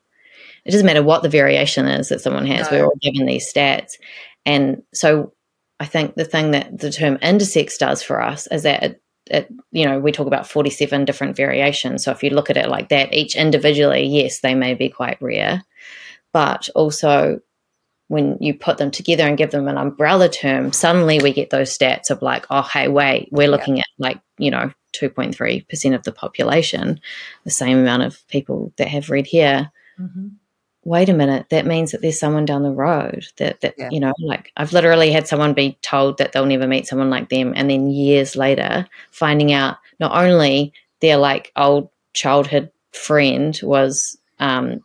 It doesn't matter what the variation is that someone has. No. We're all given these stats, and so I think the thing that the term intersex does for us is that it, it, you know, we talk about forty-seven different variations. So if you look at it like that, each individually, yes, they may be quite rare, but also when you put them together and give them an umbrella term, suddenly we get those stats of like, oh, hey, wait, we're looking at like, you know, 2.3% of the population, the same amount of people that have red hair. Mm-hmm. wait a minute, that means that there's someone down the road that, that Yeah. you know, like I've literally had someone be told that they'll never meet someone like them. And then years later, finding out not only their like old childhood friend was um,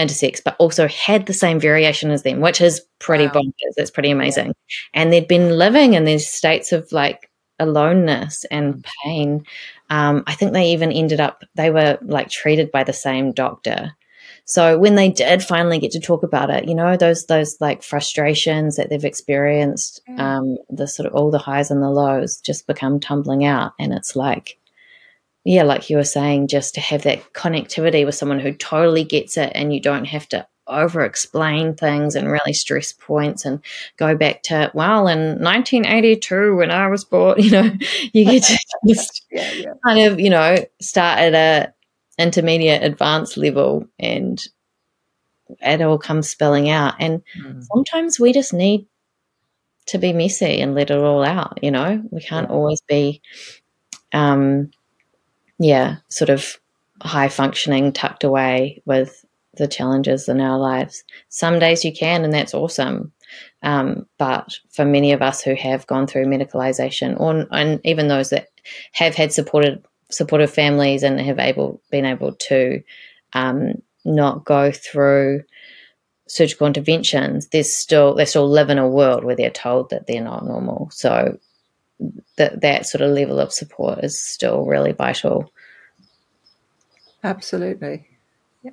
intersex, but also had the same variation as them, which is pretty Wow. bonkers. It's pretty amazing. And they'd been living in these states of like aloneness and pain. Um, I think they even ended up, they were like treated by the same doctor. So when they did finally get to talk about it, you know, those those like frustrations that they've experienced, um, the sort of all the highs and the lows just become tumbling out. And it's like, yeah, like you were saying, just to have that connectivity with someone who totally gets it and you don't have to over explain things and really stress points and go back to, well, in 1982 when I was born, (laughs) you know, you get to (laughs) just Yeah, yeah. kind of, you know, start at a intermediate advanced level and it all comes spilling out. And Mm. sometimes we just need to be messy and let it all out, you know? We can't Yeah. always be um yeah, sort of high functioning, tucked away with the challenges in our lives. Some days you can and that's awesome. Um, but for many of us who have gone through medicalization or and even those that have had supported supportive families and have able been able to um, not go through surgical interventions, there's still they still live in a world where they're told that they're not normal. So that that sort of level of support is still really vital. Absolutely. Yeah.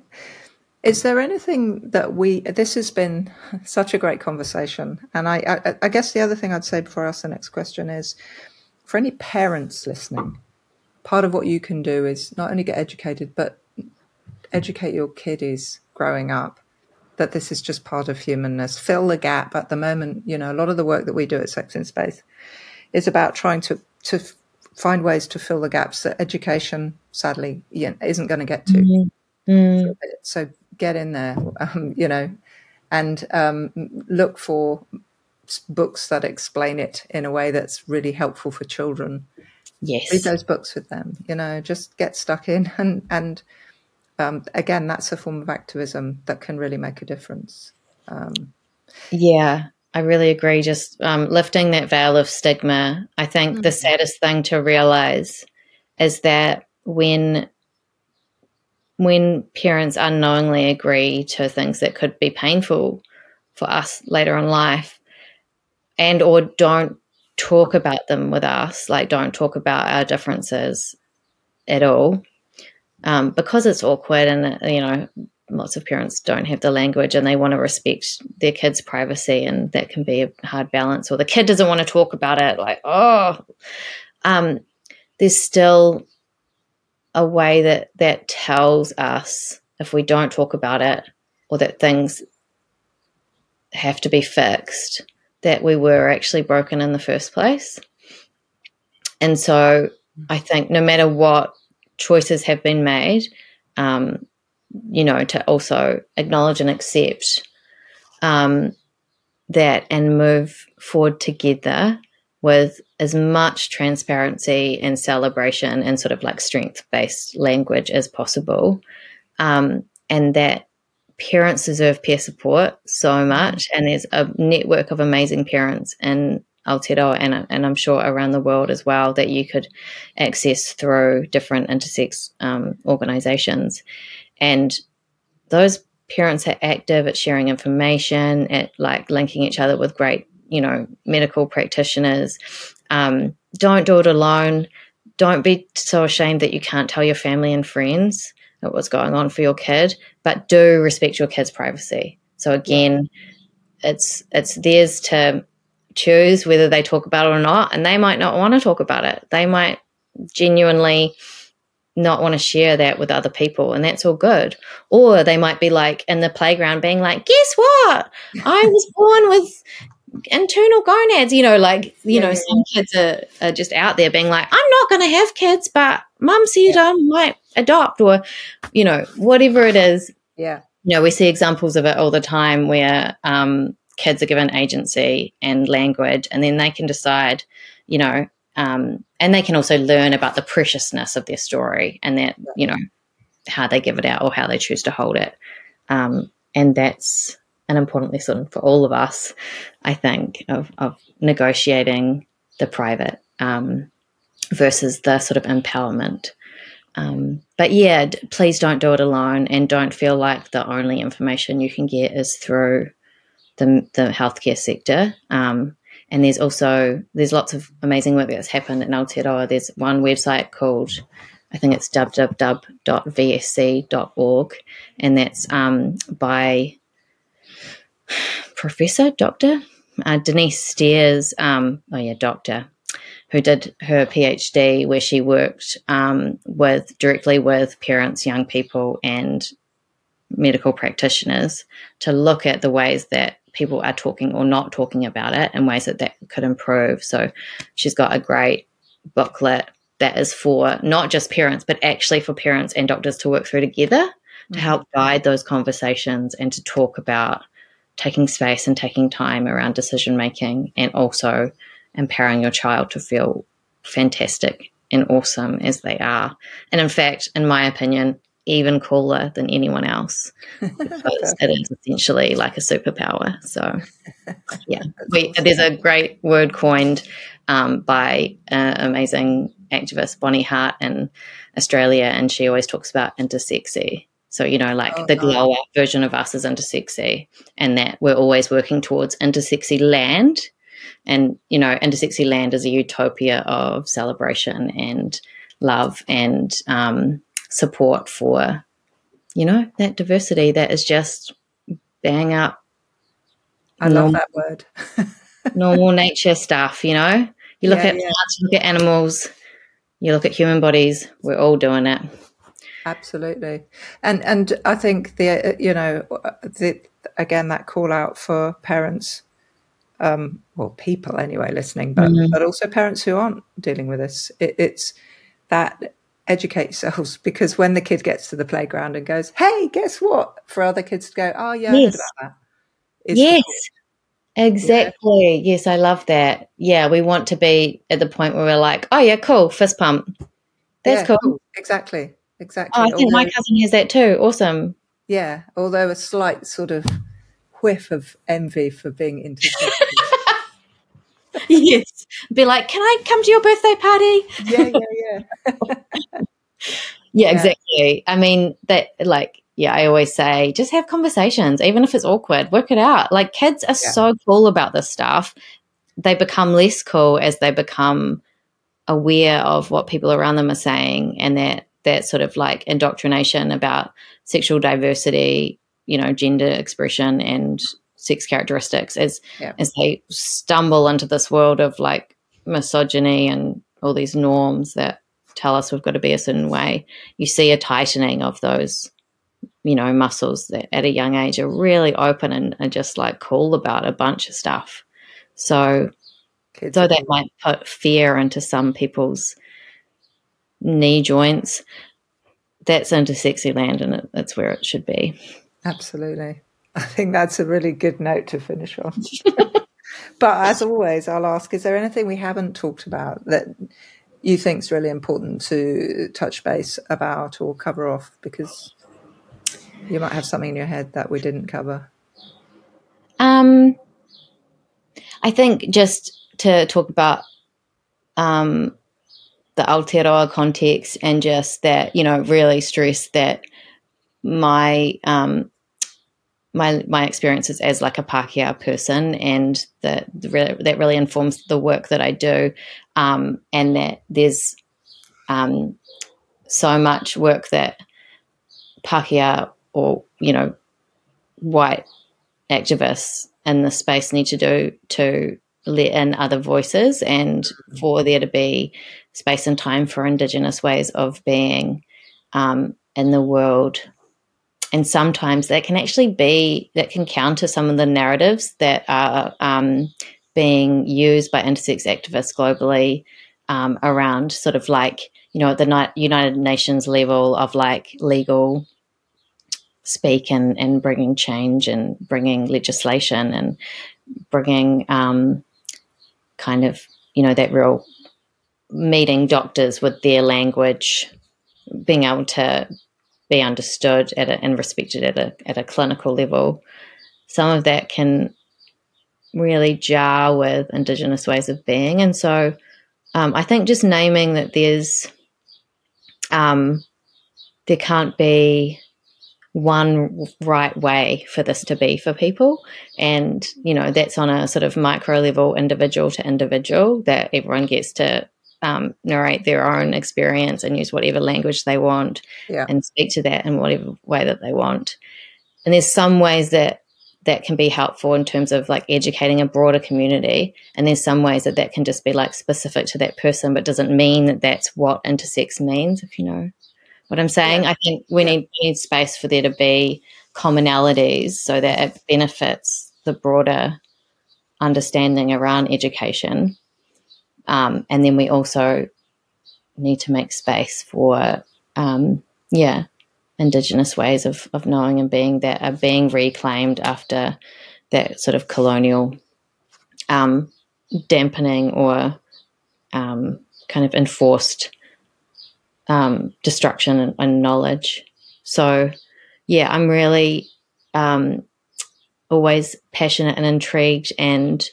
Is there anything that we? This has been such a great conversation, and I, I, I guess the other thing I'd say before I ask the next question is, for any parents listening, part of what you can do is not only get educated, but educate your kiddies growing up that this is just part of humanness. Fill the gap. At the moment, you know, a lot of the work that we do at Sex in Space is about trying to to find ways to fill the gaps that education, sadly, isn't going to get to. Mm, So get in there, um, you know, and um, look for books that explain it in a way that's really helpful for children. Yes, read those books with them, you know, just get stuck in. (laughs) And, and um, again, that's a form of activism that can really make a difference. Yeah, I really agree. Just um, lifting that veil of stigma. I think the saddest thing to realize is that when when parents unknowingly agree to things that could be painful for us later in life, and or don't talk about them with us, like don't talk about our differences at all, um, because it's awkward and uh, you know lots of parents don't have the language and they want to respect their kids' privacy, and that can be a hard balance. Or the kid doesn't want to talk about it, like, oh, um, there's still a way that that tells us if we don't talk about it or that things have to be fixed that we were actually broken in the first place. And so I think no matter what choices have been made, um, you know, to also acknowledge and accept um, that and move forward together with as much transparency and celebration and sort of like strength based language as possible. Um, and that parents deserve peer support so much. And there's a network of amazing parents in Aotearoa and, and I'm sure around the world as well that you could access through different intersex um, organizations. And those parents are active at sharing information, at like linking each other with great, you know, medical practitioners. Um, don't do it alone. Don't be so ashamed that you can't tell your family and friends what's going on for your kid, but do respect your kid's privacy. So again, it's it's theirs to choose whether they talk about it or not, and they might not want to talk about it. They might genuinely not want to share that with other people, and that's all good. Or they might be like in the playground being like, guess what? I was (laughs) born with internal gonads, you know, like, you Yeah, know, yeah, some kids are, are just out there being like, I'm not going to have kids, but mum said I might adopt, or, you know, whatever it is. Yeah. You know, we see examples of it all the time where um, kids are given agency and language, and then they can decide, you know, um, and they can also learn about the preciousness of their story and that, you know, how they give it out or how they choose to hold it. Um, and that's an important lesson for all of us, I think, of, of negotiating the private um, versus the sort of empowerment. Um, but yeah, d- please don't do it alone and don't feel like the only information you can get is through the, the healthcare sector. Um, and there's also there's lots of amazing work that's happened in Aotearoa. There's one website called I think it's www.vsc.org, and that's um, by Professor Doctor uh, Denise Steers. Um, oh yeah, Doctor, who did her PhD where she worked um, with directly with parents, young people, and medical practitioners to look at the ways that people are talking or not talking about it and ways that that could improve. So she's got a great booklet that is for not just parents, but actually for parents and doctors to work through together mm-hmm. to help guide those conversations and to talk about taking space and taking time around decision making and also empowering your child to feel fantastic and awesome as they are. And in fact, in my opinion, even cooler than anyone else (laughs) because it is essentially like a superpower. So, (laughs) yeah, we, there's a great word coined um, by an amazing activist, Bonnie Hart, in Australia, and she always talks about intersexy. So, you know, like oh, the glow up version of us is intersexy, and that we're always working towards intersexy land. And, you know, intersexy land is a utopia of celebration and love and um, support for, you know, that diversity that is just bang up. I normal, love that word. (laughs) normal nature stuff, you know? You look yeah, at yeah. plants, you look at animals, you look at human bodies, we're all doing it. Absolutely. And and I think the you know the again that call out for parents um, well, people anyway listening, but mm-hmm. but also parents who aren't dealing with this. It, it's that educate yourselves because when the kid gets to the playground and goes, "Hey, guess what?" for other kids to go, "Oh yeah, yes. I heard about that." yes, exactly. Yeah. Yes, I love that. Yeah, we want to be at the point where we're like, "Oh yeah, cool, fist pump." That's yeah, cool. Exactly. Exactly. Oh, I think although, my cousin has that too. Awesome. Yeah, although a slight sort of whiff of envy for being (laughs) into. yes. Be like, can I come to your birthday party? Yeah, yeah, yeah. yeah, yeah, exactly. I mean, that, like, yeah, I always say just have conversations, even if it's awkward, work it out. Like, kids are yeah. so cool about this stuff. They become less cool as they become aware of what people around them are saying and that that sort of like indoctrination about sexual diversity, you know, gender expression and sex characteristics as yeah. as they stumble into this world of like misogyny and all these norms that tell us we've got to be a certain way. You see a tightening of those you know muscles that at a young age are really open and are just like cool about a bunch of stuff. So Kids though that might put fear into some people's knee joints that's intersexy land and it, that's where it should be. Absolutely I think that's a really good note to finish on. (laughs) (laughs) but as always, I'll ask: Is there anything we haven't talked about that you think is really important to touch base about or cover off? Because you might have something in your head that we didn't cover. Um, I think just to talk about um, the Aotearoa context and just that, you know, really stress that my um, my my experiences as like a Pākehā person, and that that really informs the work that I do, um, and that there's um, so much work that Pākehā or you know white activists in the space need to do to let in other voices and for there to be space and time for Indigenous ways of being um, in the world and sometimes that can actually be that can counter some of the narratives that are um, being used by intersex activists globally um, around sort of like you know at the United Nations level of like legal speak and, and bringing change and bringing legislation and bringing um, kind of you know that real meeting doctors with their language being able to be understood at a, and respected at a at a clinical level. Some of that can really jar with Indigenous ways of being, and so um, I think just naming that there's um, there can't be one right way for this to be for people and you know that's on a sort of micro level individual to individual that everyone gets to um, narrate their own experience and use whatever language they want Yeah. and speak to that in whatever way that they want and there's some ways that that can be helpful in terms of like educating a broader community and there's some ways that that can just be like specific to that person but doesn't mean that that's what intersex means if you know what i'm saying Yeah. i think we Yeah. need, we need space for there to be commonalities so that it benefits the broader understanding around education um, and then we also need to make space for um, yeah indigenous ways of, of knowing and being that are being reclaimed after that sort of colonial um, dampening or um, kind of enforced um, destruction and, and knowledge. So, yeah, I'm really um, always passionate and intrigued and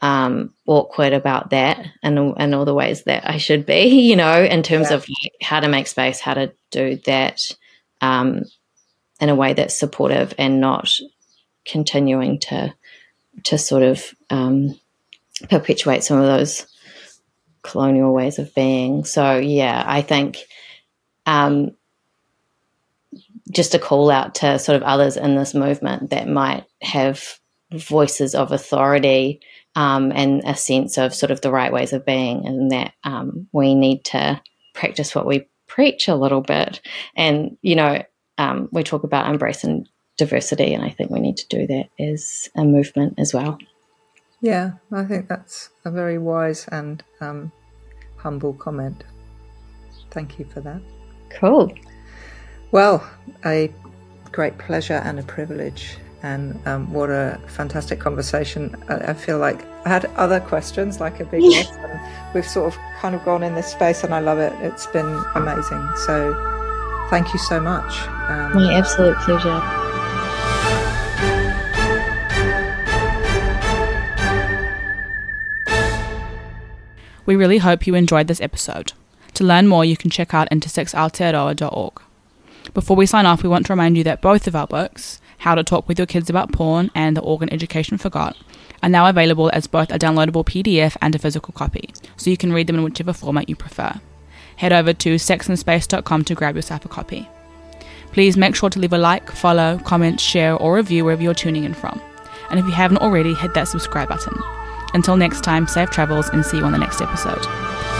um, awkward about that and, and all the ways that I should be, (laughs) you know, in terms Yeah. of like how to make space, how to do that um, in a way that's supportive and not continuing to to sort of um, perpetuate some of those colonial ways of being. So yeah, I think um, just a call out to sort of others in this movement that might have voices of authority um, and a sense of sort of the right ways of being, and that um, we need to practice what we preach a little bit. And you know, um, we talk about embracing diversity, and I think we need to do that as a movement as well. Yeah, I think that's a very wise and um, humble comment. Thank you for that. Cool. Well, a great pleasure and a privilege, and um, what a fantastic conversation. I, I feel like I had other questions, like a big Yeah. list, and we've sort of kind of gone in this space, and I love it. It's been amazing. So, thank you so much. Um, My absolute pleasure. We really hope you enjoyed this episode. To learn more, you can check out intersexaotearoa.org. Before we sign off, we want to remind you that both of our books, How to Talk with Your Kids About Porn and The Organ Education Forgot, are now available as both a downloadable PDF and a physical copy, so you can read them in whichever format you prefer. Head over to sexinspace.com to grab yourself a copy. Please make sure to leave a like, follow, comment, share, or review wherever you're tuning in from. And if you haven't already, hit that subscribe button. Until next time, safe travels and see you on the next episode.